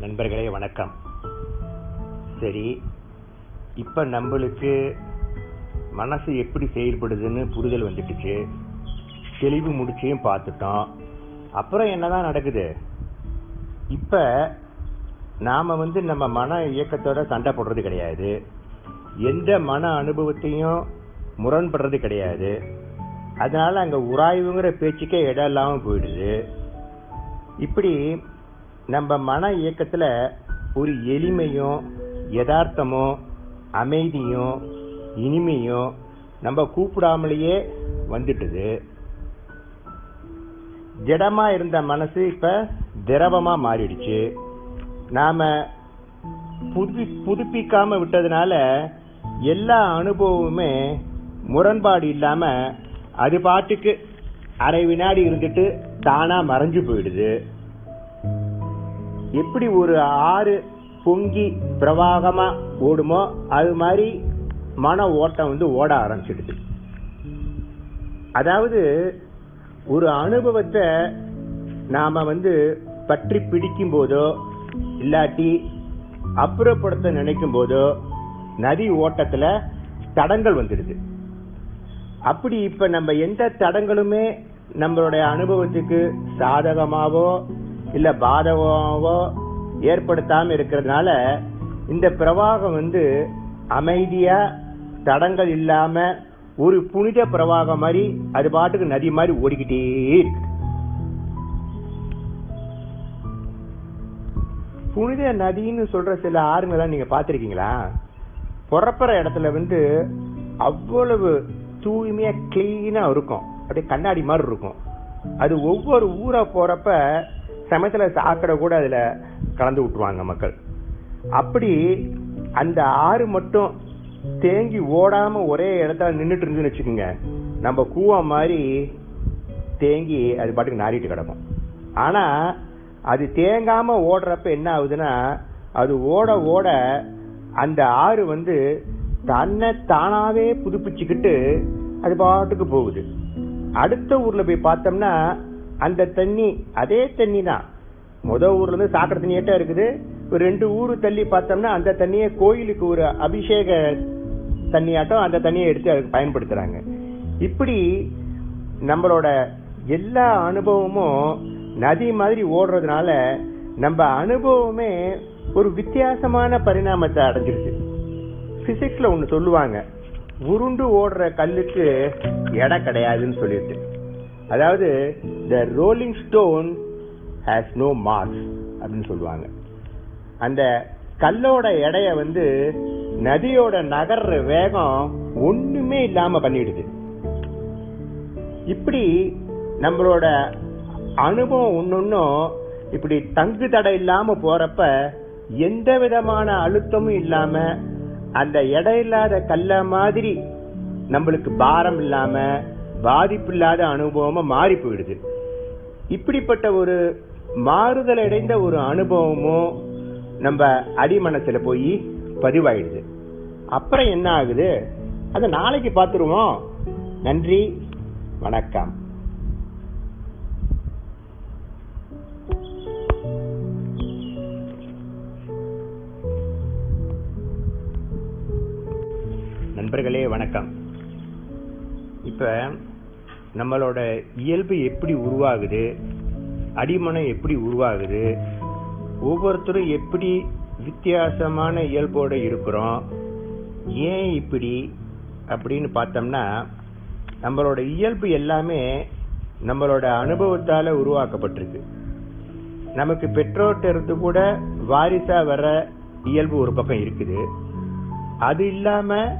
நண்பர்களே வணக்கம். சரி இப்ப நம்மளுக்கு மனசு எப்படி செயல்படுதுன்னு புரிதல் வந்துட்டுச்சு. தெளிவு முடிச்சையும் பார்த்துட்டோம். அப்புறம் என்னதான் நடக்குது? இப்ப நாம வந்து நம்ம மன இயக்கத்தோட சண்டை போடுறது கிடையாது. எந்த மன அனுபவத்தையும் முரண்படுறது கிடையாது. அதனால அங்க உராய்வுங்கிற பேச்சுக்கே இடம் இல்லாமல் போயிடுது. இப்படி நம்ம மன இயக்கத்தில் ஒரு எளிமையும் யதார்த்தமும் அமைதியும் இனிமையும் நம்ம கூப்பிடாமலேயே வந்துட்டுது. ஜடமாக இருந்த மனசு இப்போ திரவமாக மாறிடுச்சு. நாம் புதுப்பி புதுப்பிக்காமல் விட்டதுனால எல்லா அனுபவமுமே முரண்பாடு இல்லாமல் அது பாட்டுக்கு அரை வினாடி இருந்துட்டு தானாக மறைஞ்சு போயிடுது. எப்படி ஒரு ஆறு பொங்கி பிரவாகமா ஓடுமோ அது மாதிரி மன ஓட்டம் வந்து ஓட ஆரம்பிச்சிடுது. அதாவது ஒரு அனுபவத்தை நாம வந்து பற்றி பிடிக்கும் போதோ இல்லாட்டி அப்புறப்படுத்த நினைக்கும் போதோ நதி ஓட்டத்துல தடங்கள் வந்துடுது. அப்படி இப்ப நம்ம எந்த தடங்களுமே நம்மளுடைய அனுபவத்துக்கு சாதகமாவோ இல்ல பாதகமாவோ ஏற்படுத்தாம இருக்கிறதுனால இந்த பிரவாகம் வந்து அமைதியா தடங்கள் இல்லாம ஒரு புனித பிரவாகம் மாதிரி அது பாட்டுக்கு நதி மாதிரி ஓடிக்கிட்டே இருக்கு. புனித நதின்னு சொல்ற சில ஆறுங்களாம் நீங்க பாத்திருக்கீங்களா புறப்புற இடத்துல வந்து அவ்வளவு தூய்மையா கிளீனா இருக்கும். அப்படியே கண்ணாடி மாதிரி இருக்கும். அது ஒவ்வொரு ஊரா போறப்ப சமயத்துல சாக்கடை கூட அதுல கலந்து விட்டுருவாங்க மக்கள். அப்படி அந்த ஆறு மட்டும் தேங்கி ஓடாம ஒரே இடத்துல நின்றுட்டு இருந்துன்னு வச்சுக்கோங்க நம்ம கூவம் மாதிரி தேங்கி அது பாட்டுக்கு நாரிட்டு கிடக்கும். ஆனா அது தேங்காம ஓடுறப்ப என்ன ஆகுதுன்னா அது ஓட ஓட அந்த ஆறு வந்து தன்னை தானாவே புதுப்பிச்சுக்கிட்டு அது பாட்டுக்கு போகுது. அடுத்த ஊர்ல போய் பார்த்தோம்னா அந்த தண்ணி அதே தண்ணி தான் முத ஊர்ல இருந்து சாக்கடை தண்ணியாட்டம் இருக்குது. ஒரு ரெண்டு ஊரு தள்ளி பார்த்தோம்னா அந்த தண்ணியை கோயிலுக்கு ஒரு அபிஷேக தண்ணியாட்டம் அந்த தண்ணியை எடுத்து அதுக்கு பயன்படுத்துறாங்க. இப்படி நம்மளோட எல்லா அனுபவமும் நதி மாதிரி ஓடுறதுனால நம்ம அனுபவமே ஒரு வித்தியாசமான பரிணாமத்தை அடைஞ்சிருச்சு. பிசிக்ஸ்ல ஒன்று சொல்லுவாங்க. உருண்டு ஓடுற கல்லுக்கு எடை கிடையாதுன்னு சொல்லிட்டு. அதாவது the rolling stone has no moss அப்படின்னு சொல்லுவாங்க. அந்த கல்லோட எடைய வந்து நதியோட நகர்ற வேகம் ஒண்ணுமே இல்லாம பண்ணிடுது. இப்படி நம்மளோட அனுபவம் ஒன்னொன்னும் இப்படி தங்கு தடை இல்லாம போறப்ப எந்த விதமான அழுத்தமும் இல்லாம அந்த எடை இல்லாத கல்ல மாதிரி நம்மளுக்கு பாரம் இல்லாம பாதிப்பு இல்லாத அனுபவமா மாறி போயிடுது. இப்படிப்பட்ட ஒரு மாறுதல் அடைந்த ஒரு அனுபவமும் நம்ம அடிமனசுல போய் பதிவாயிடுது. அப்புறம் என்ன ஆகுது? அதை நாளைக்கு பார்த்துருவோம். நன்றி வணக்கம். நண்பர்களே வணக்கம். இப்போ நம்மளோட இயல்பு எப்படி உருவாகுது? அடிமனம் எப்படி உருவாகுது? ஒவ்வொருத்தரும் எப்படி வித்தியாசமான இயல்போடு இருக்கிறோம்? ஏன் இப்படி? அப்படின்னு பார்த்தோம்னா நம்மளோட இயல்பு எல்லாமே நம்மளோட அனுபவத்தால உருவாக்கப்பட்டிருக்கு. நமக்கு பெற்றோர்கிட்ட இருந்து கூட வாரிசா வர இயல்பு ஒரு பக்கம் இருக்குது. அது இல்லாம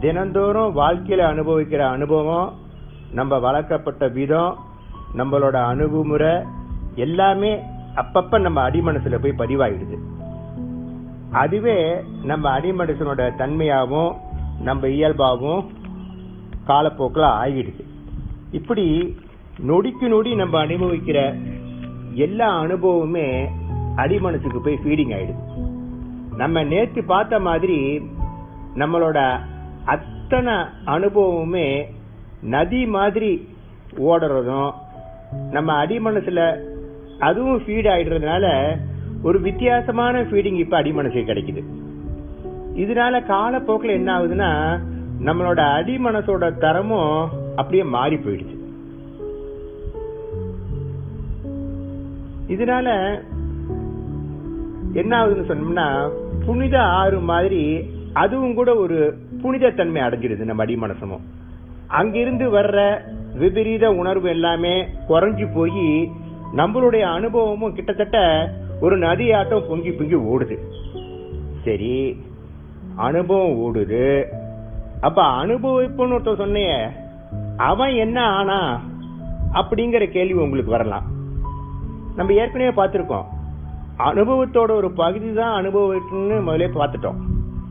தினந்தோறும் வாழ்க்கையில அனுபவிக்கிற அனுபவம் நம்ம வளர்க்கப்பட்ட விதம் நம்மளோட அணுகுமுறை எல்லாமே அப்பப்ப நம்ம அடிமனசுல போய் பதிவாயிடுது. அதுவே நம்ம அடிமனுஷனோட தன்மையாகவும் நம்ம இயல்பாகவும் காலப்போக்கில் ஆகிடுது. இப்படி நொடிக்கு நொடி நம்ம அனுபவிக்கிற எல்லா அனுபவமுமே அடிமனசுக்கு போய் ஃபீடிங் ஆயிடுது. நம்ம நேற்று பார்த்த மாதிரி நம்மளோட அத்தனை அனுபவமுமே நதி மாதிரி ஓடுறதும் நம்ம அடிமனசுல அதுவும் ஃபீட் ஆயிடுறதுனால ஒரு வித்தியாசமான ஃபீடிங் இப்ப அடிமனசுக்கு கிடைக்குது. இதனால காலப்போக்கில் என்ன ஆகுதுன்னா நம்மளோட அடிமனசோட தரமும் அப்படியே மாறி போயிடுச்சு. இதனால என்ன ஆகுதுன்னு சொன்னோம்னா புனித ஆறு மாதிரி அதுவும் கூட ஒரு புனித தன்மை அடைஞ்சிருது நம்ம அடிமனசமும் அங்கிருந்து வர்ற விபரீத உணர்வு எல்லாமே குறைஞ்சு போய் நம்மளுடைய அனுபவமும் கிட்டத்தட்ட ஒரு நதியாட்டம் பொங்கி பொங்கி ஓடுது. சரி அனுபவம் ஓடுது. அப்ப அனுபவிப்புன்னு ஒருத்தர் சொன்னியே அவன் என்ன ஆனா அப்படிங்கிற கேள்வி உங்களுக்கு வரலாம். நம்ம ஏற்கனவே பார்த்துருக்கோம். அனுபவத்தோட ஒரு பகுதி தான் அனுபவத்துன்னு முதலே பார்த்துட்டோம்.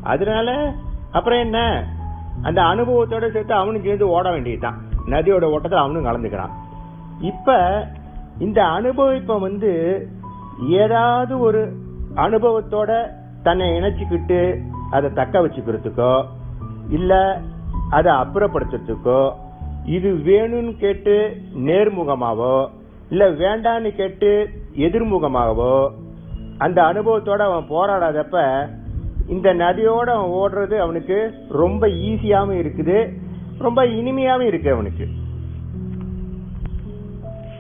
அதனால அப்புறம் என்ன? அந்த அனுபவத்தோட சேர்த்து அவனும் சேர்ந்து ஓட வேண்டியதுதான். நதியோட ஓட்டத்தில் அவனும் கலந்துக்கிறான். இப்ப இந்த அனுபவிப்பை வந்து ஏதாவது ஒரு அனுபவத்தோட தன்னை இணைச்சிக்கிட்டு அதை தக்க வச்சுக்கிறதுக்கோ இல்ல அதை அப்புறப்படுத்துறதுக்கோ இது வேணும்னு கேட்டு நேர்முகமாவோ இல்ல வேண்டான்னு கேட்டு எதிர்முகமாகவோ அந்த அனுபவத்தோட அவன் போராடாதப்ப இந்த நதியோட அவன் ஓடுறது அவனுக்கு ரொம்ப ஈஸியாகவும் இருக்குது. ரொம்ப இனிமையாகவும் இருக்கு அவனுக்கு.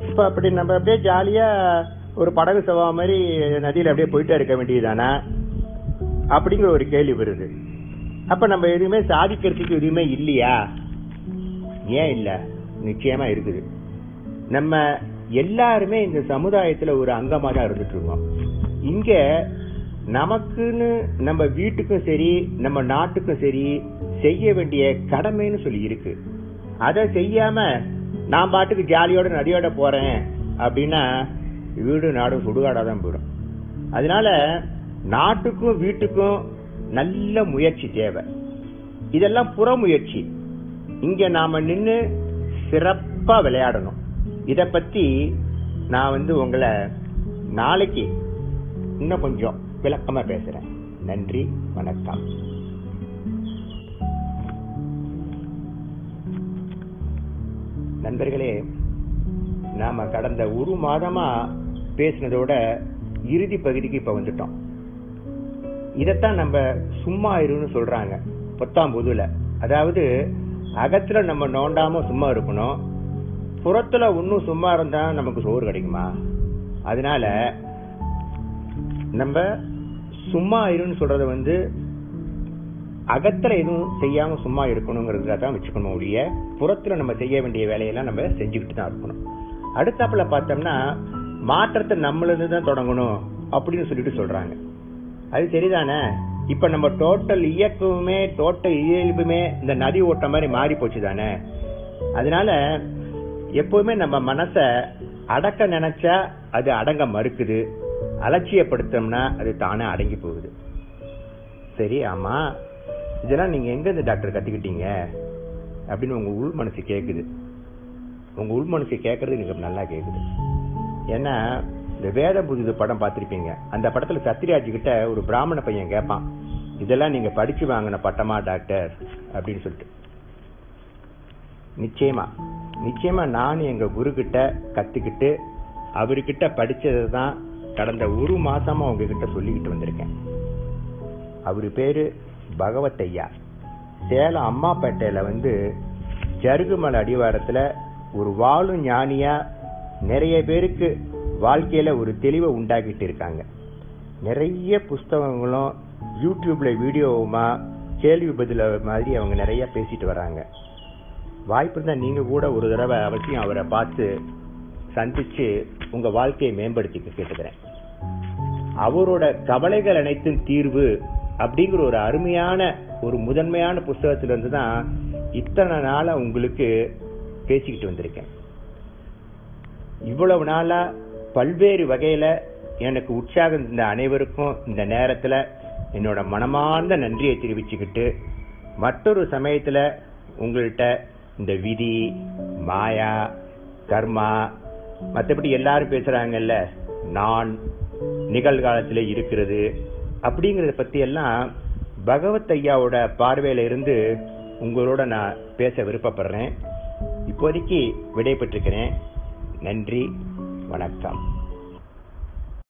இப்போ அப்படி நம்ம அப்படியே ஜாலியாக ஒரு படகு சவா மாதிரி நதியில் அப்படியே போயிட்டே இருக்க வேண்டியதுதானா? அப்படிங்கிற ஒரு கேள்வி வருது. அப்போ நம்ம எதுவுமே சாதிக்கிறதுக்கு எதுவுமே இல்லையா? ஏன் இல்லை? நிச்சயமா இருக்குது. நம்ம எல்லாருமே இந்த சமுதாயத்தில் ஒரு அங்கமாக தான் இருந்துட்டு இருக்கோம். இங்கே நமக்குன்னு நம்ம வீட்டுக்கும் சரி நம்ம நாட்டுக்கும் சரி செய்ய வேண்டிய கடமைன்னு சொல்லி இருக்கு. அதை செய்யாம நான் பாட்டுக்கு ஜாலியோட நதியோட போறேன் அப்படின்னா வீடு நாடும் சுடுகாடாக தான் போயிடும். அதனால நாட்டுக்கும் வீட்டுக்கும் நல்ல முயற்சி தேவை. இதெல்லாம் புற முயற்சி இங்க நாம நின்று சிறப்பா விளையாடணும். இதை பத்தி நான் வந்து உங்களை நாளைக்கு இன்னும் கொஞ்சம் விளக்கமாக பேசுகிறேன் நன்றி வணக்கம். நண்பர்களே நாம் கடந்த ஒரு மாதமாக பேசினதோட இறுதி பகுதிக்கு இப்ப வந்துட்டோம். இதத்தான் நம்ம சும்மா இருன்னு சொல்கிறாங்க பத்தாம் பொதுல அதாவது அகத்தில் நம்ம நோண்டாமல் சும்மா இருக்கணும். புறத்தில் இன்னும் சும்மா இருந்தால் நமக்கு சோறு கிடைக்குமா? அதனால நம்ம சும்மா இருன்னு சொல்றது வந்து அகத்துல எதுவும் செய்யாம சும்மா இருக்கணுங்கிறதுல தான் வச்சுக்கணும் ஒழிய புறத்துல நம்ம செய்ய வேண்டிய வேலையெல்லாம் நம்ம செஞ்சுக்கிட்டு தான் இருக்கணும். அடுத்தாப்புல பார்த்தோம்னா மாற்றத்தை நம்மளது தான் தொடங்கணும் அப்படின்னு சொல்லிட்டு சொல்றாங்க. அது சரிதானே? இப்ப நம்ம டோட்டல் இயக்கமுமே டோட்டல் இயல்புமே இந்த நதி ஓட்டம் மாதிரி மாறி போச்சு தானே? அதனால எப்பவுமே நம்ம மனச அடக்க நினைச்சா அது அடங்க மறுக்குது. அலட்சியப்படுத்தோம்னா அது தானே அடங்கி போகுது. சரி ஆமா. இதெல்லாம் நீங்க எங்க இருந்து டாக்டர் கத்துக்கிட்டீங்க? அப்படின்னு உங்க உள் மனசு கேக்குது. உங்க உள் மனசு கேட்கறது எனக்கு நல்லா கேக்குது. ஏன்னா இந்த வேத புதிது படம் பார்த்துருப்பீங்க. அந்த படத்துல சத்யராஜ் கிட்ட ஒரு பிராமண பையன் கேட்பான் இதெல்லாம் நீங்க படிச்சு வாங்கின பட்டமா டாக்டர்? அப்படின்னு சொல்லிட்டு. நிச்சயமா. நிச்சயமா நானும் எங்க குரு கிட்ட கத்துக்கிட்டு அவர்கிட்ட படிச்சது தான் கடந்த ஒரு மாசமா உங்ககிட்ட சொல்லிக்கிட்டு வந்திருக்கேன். அவரு பேரு பகவத்தையா சேலம் அம்மாப்பேட்டையில வந்து ஜருகுமலை அடிவாரத்துல ஒரு வாழும் ஞானியா நிறைய பேருக்கு வாழ்க்கையில ஒரு தெளிவை உண்டாக்கிட்டு இருக்காங்க. நிறைய புஸ்தகங்களும் யூடியூப்ல வீடியோவுமா கேள்வி பதில மாதிரி அவங்க நிறைய பேசிட்டு வராங்க. வாய்ப்பு இருந்தால் நீங்கள் கூட ஒரு தடவை அவசியம் அவரை பார்த்து சந்திச்சு உங்கள் வாழ்க்கையை மேம்படுத்தி கேட்டுக்கிறேன். அவரோட கவலைகள் அனைத்தும் தீர்வு அப்படிங்கிற ஒரு அருமையான ஒரு முதன்மையான புஸ்தகத்திலிருந்து தான் இத்தனை நாளா உங்களுக்கு பேசிக்கிட்டு வந்திருக்கேன். இவ்வளவு நாளா பல்வேறு வகையில எனக்கு உற்சாகம் இந்த அனைவருக்கும் இந்த நேரத்துல என்னோட மனமார்ந்த நன்றியை தெரிவிச்சுக்கிட்டு மற்றொரு சமயத்துல உங்கள்கிட்ட இந்த விதி மாயா கர்மா மற்றபடி எல்லாரும் பேசுறாங்கல்ல நான் நிகழ்காலத்துல இருக்கிறது. அப்படிங்கறத பத்தி எல்லாம் பகவத் ஐயாவோட பார்வையில இருந்து உங்களோட நான் பேச விருப்பப்படுறேன். இப்போதைக்கு விடைபெற்றிருக்கிறேன். நன்றி. வணக்கம்.